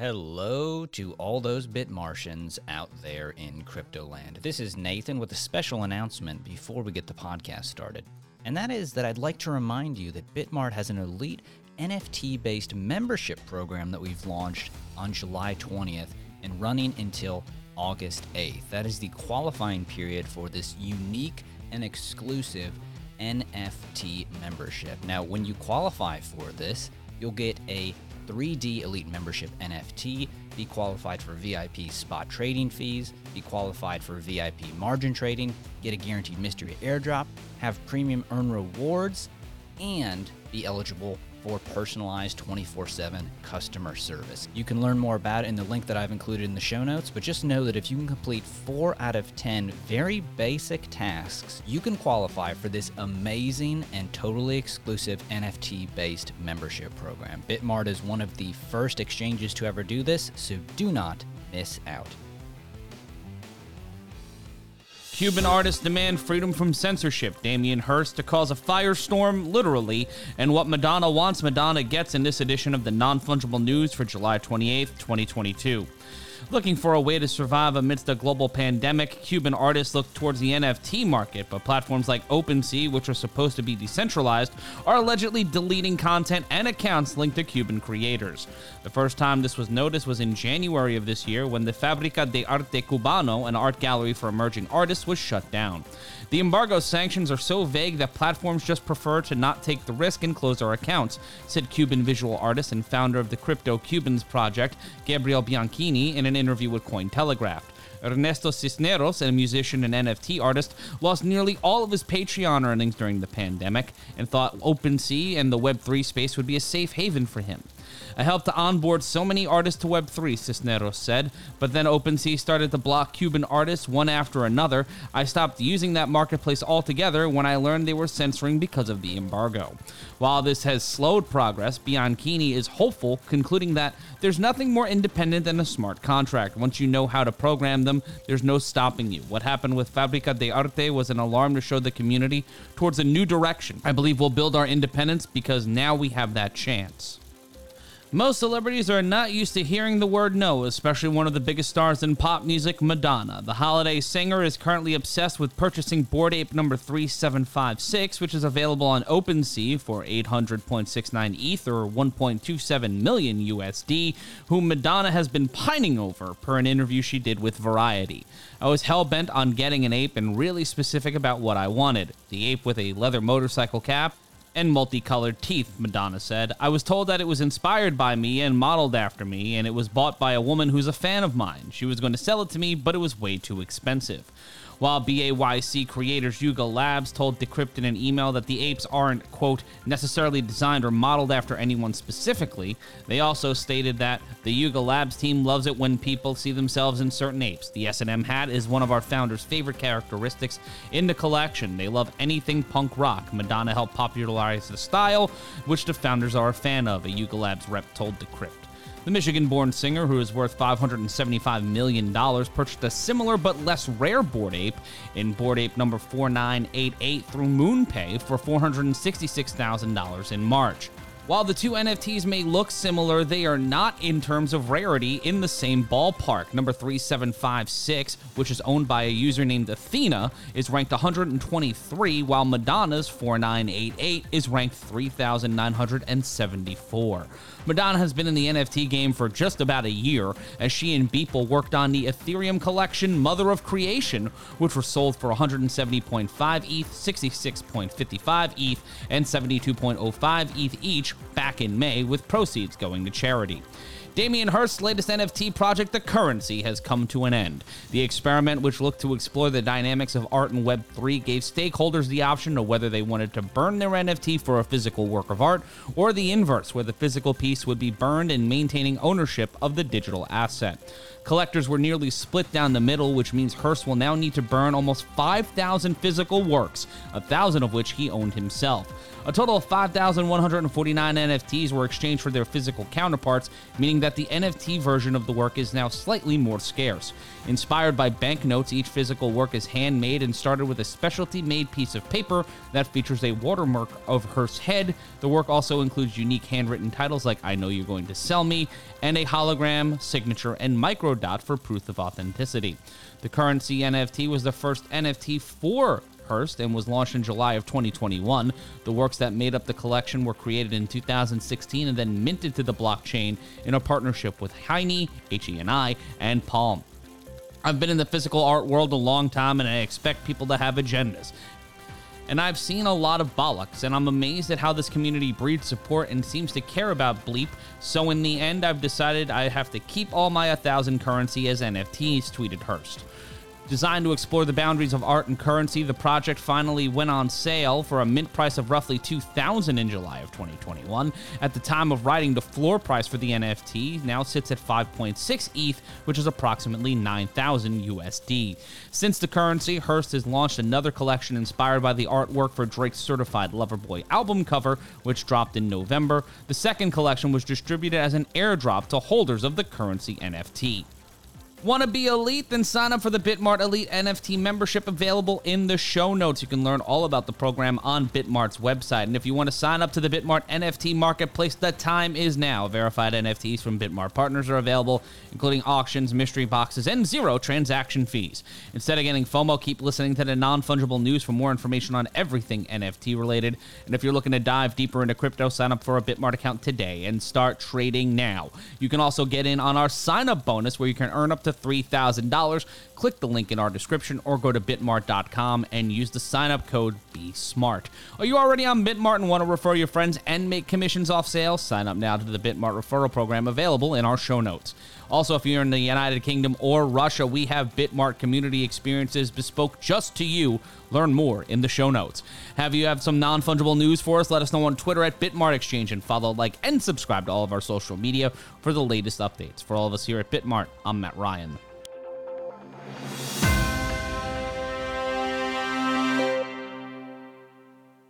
Hello to all those bit Martians out there in crypto land. This is Nathan with a special announcement before we get the podcast started. And that is that I'd like to remind you that Bitmart has an elite NFT based membership program that we've launched on July 20th and running until August 8th. That is the qualifying period for this unique and exclusive NFT membership. Now, when you qualify for this, you'll get a 3D Elite Membership NFT, be qualified for VIP spot trading fees, be qualified for VIP margin trading, get a guaranteed mystery airdrop, have premium earn rewards, and be eligible for personalized 24 7 customer service. You can learn more about it in the link that I've included in the show notes, but just know that if you can complete 4 out of 10 very basic tasks, you can qualify for this amazing and totally exclusive NFT based membership program. Bitmart is one of the first exchanges to ever do this, so do not miss out. Cuban artists demand freedom from censorship. Damien Hirst to cause a firestorm, literally, and what Madonna wants, Madonna gets in this edition of the non fungible news for July 28th, 2022. Looking for a way to survive amidst a global pandemic, Cuban artists look towards the NFT market, but platforms like OpenSea, which are supposed to be decentralized, are allegedly deleting content and accounts linked to Cuban creators. The first time this was noticed was in January of this year when the Fabrica de Arte Cubano, an art gallery for emerging artists, was shut down. The embargo sanctions are so vague that platforms just prefer to not take the risk and close their accounts, said Cuban visual artist and founder of the Crypto Cubans project, Gabriel Bianchini, in an interview with Cointelegraph. Ernesto Cisneros, a musician and NFT artist, lost nearly all of his Patreon earnings during the pandemic and thought OpenSea and the Web3 space would be a safe haven for him. I helped to onboard so many artists to Web3, Cisneros said, but then OpenSea started to block Cuban artists one after another. I stopped using that marketplace altogether when I learned they were censoring because of the embargo. While this has slowed progress, Bianchini is hopeful, concluding that there's nothing more independent than a smart contract. Once you know how to program them, there's no stopping you. What happened with Fabrica de Arte was an alarm to show the community towards a new direction. I believe we'll build our independence because now we have that chance. Most celebrities are not used to hearing the word no, especially one of the biggest stars in pop music, Madonna. The holiday singer is currently obsessed with purchasing Bored Ape number 3756, which is available on OpenSea for 800.69 ETH or 1.27 million USD, whom Madonna has been pining over, per an interview she did with Variety. I was hell bent on getting an ape and really specific about what I wanted the ape with a leather motorcycle cap and multicolored teeth, Madonna said. I was told that it was inspired by me and modeled after me, and it was bought by a woman who's a fan of mine. She was going to sell it to me, but it was way too expensive. While BAYC creators Yuga Labs told Decrypt in an email that the apes aren't, quote, necessarily designed or modeled after anyone specifically, they also stated that the Yuga Labs team loves it when people see themselves in certain apes. The S&M hat is one of our founders' favorite characteristics in the collection. They love anything punk rock. Madonna helped popularize the style, which the founders are a fan of, a Yuga Labs rep told Decrypt. The Michigan born singer, who is worth $575 million, purchased a similar but less rare Bored Ape in Bored Ape number 4988 through MoonPay for $466,000 in March. While the two NFTs may look similar, they are not in terms of rarity in the same ballpark. Number 3756, which is owned by a user named Athena, is ranked 123, while Madonna's 4988 is ranked 3974. Madonna has been in the NFT game for just about a year, as she and Beeple worked on the Ethereum collection Mother of Creation, which were sold for 170.5 ETH, 66.55 ETH, and 72.05 ETH each back in May, with proceeds going to charity. Damien Hirst's latest NFT project, The Currency, has come to an end. The experiment, which looked to explore the dynamics of art in Web3, gave stakeholders the option of whether they wanted to burn their NFT for a physical work of art, or the inverse, where the physical piece would be burned and maintaining ownership of the digital asset. Collectors were nearly split down the middle, which means Hirst will now need to burn almost 5,000 physical works, a thousand of which he owned himself. A total of 5,149 NFTs were exchanged for their physical counterparts, meaning that the NFT version of the work is now slightly more scarce. Inspired by banknotes, each physical work is handmade and started with a specialty made piece of paper that features a watermark of Hirst's head. The work also includes unique handwritten titles like I Know You're Going to Sell Me and a hologram, signature, and microdot for proof of authenticity. The currency NFT was the first NFT for And was launched in July of 2021. The works that made up the collection were created in 2016 and then minted to the blockchain in a partnership with HENI, H-E-N-I, and Palm. I've been in the physical art world a long time and I expect people to have agendas. And I've seen a lot of bollocks, and I'm amazed at how this community breeds support and seems to care about Bleep. So, in the end, I've decided I have to keep all my 1000 currency as NFTs, tweeted Hirst. Designed to explore the boundaries of art and currency, the project finally went on sale for a mint price of roughly 2000 in July of 2021. At the time of writing, the floor price for the NFT now sits at 5.6 ETH, which is approximately 9000 USD. Since the currency, Hirst has launched another collection inspired by the artwork for Drake's Certified Lover Boy album cover, which dropped in November. The second collection was distributed as an airdrop to holders of the currency NFT. Want to be elite? Then sign up for the Bitmart Elite NFT membership available in the show notes. You can learn all about the program on Bitmart's website. And if you want to sign up to the Bitmart NFT marketplace, the time is now. Verified NFTs from Bitmart partners are available, including auctions, mystery boxes, and zero transaction fees. Instead of getting FOMO, keep listening to the non fungible news for more information on everything NFT related. And if you're looking to dive deeper into crypto, sign up for a Bitmart account today and start trading now. You can also get in on our sign up bonus where you can earn up to to $3,000. Click the link in our description or go to bitmart.com and use the sign up code BeSmart. Are you already on Bitmart and want to refer your friends and make commissions off sales? Sign up now to the Bitmart referral program available in our show notes. Also, if you're in the United Kingdom or Russia, we have Bitmart community experiences bespoke just to you. Learn more in the show notes. Have you have some non fungible news for us? Let us know on Twitter at Bitmart Exchange and follow, like, and subscribe to all of our social media for the latest updates. For all of us here at Bitmart, I'm Matt Ryan time.